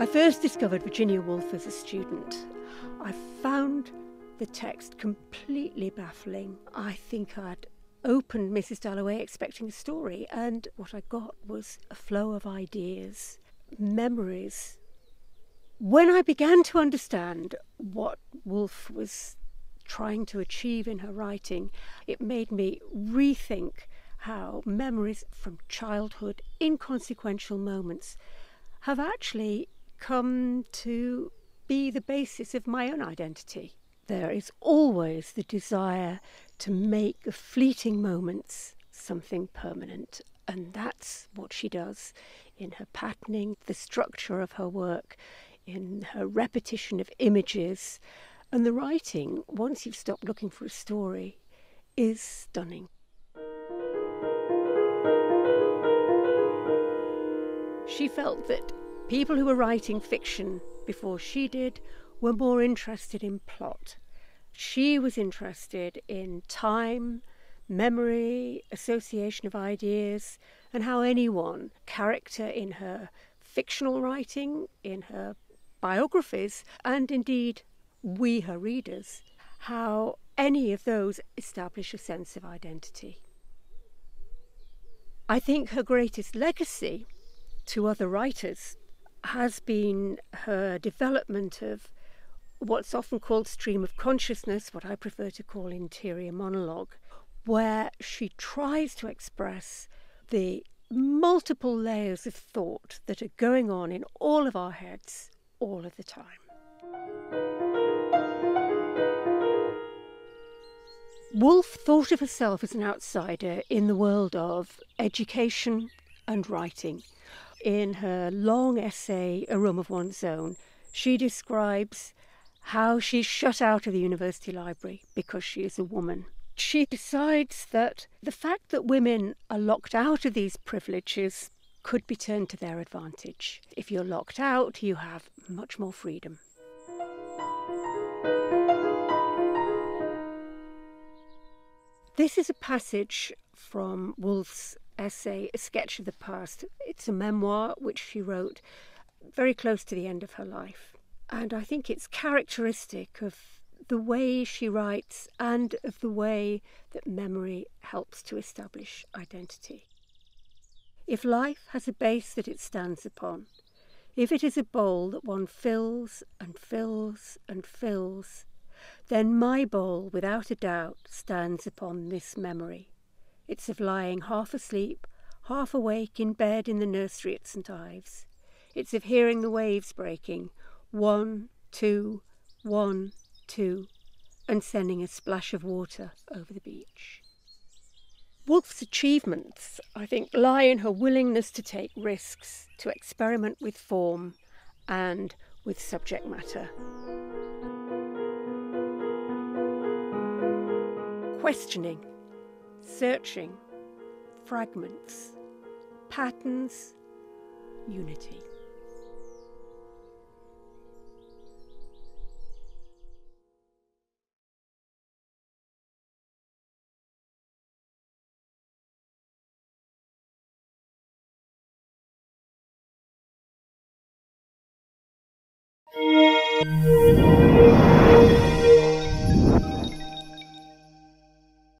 I first discovered Virginia Woolf as a student. I found the text completely baffling. I think I'd opened Mrs. Dalloway expecting a story, and what I got was a flow of ideas, memories. When I began to understand what Woolf was trying to achieve in her writing, it made me rethink how memories from childhood, inconsequential moments, have actually come to be the basis of my own identity. There is always the desire to make the fleeting moments something permanent, and that's what she does in her patterning, the structure of her work, in her repetition of images, and the writing, once you've stopped looking for a story, is stunning. She felt that people who were writing fiction before she did were more interested in plot. She was interested in time, memory, association of ideas, and how anyone, character in her fictional writing, in her biographies, and indeed we, her readers, how any of those establish a sense of identity. I think her greatest legacy to other writers has been her development of what's often called stream of consciousness, what I prefer to call interior monologue, where she tries to express the multiple layers of thought that are going on in all of our heads all of the time. Woolf thought of herself as an outsider in the world of education and writing. In her long essay, A Room of One's Own, she describes how she's shut out of the university library because she is a woman. She decides that the fact that women are locked out of these privileges could be turned to their advantage. If you're locked out, you have much more freedom. This is a passage from Woolf's essay, A Sketch of the Past. It's a memoir which she wrote very close to the end of her life. And I think it's characteristic of the way she writes and of the way that memory helps to establish identity. If life has a base that it stands upon, if it is a bowl that one fills and fills and fills, then my bowl, without a doubt, stands upon this memory. It's of lying half asleep, half awake in bed in the nursery at St Ives. It's of hearing the waves breaking, one, two, one, two, and sending a splash of water over the beach. Woolf's achievements, I think, lie in her willingness to take risks, to experiment with form and with subject matter. Questioning, searching, fragments, patterns, unity.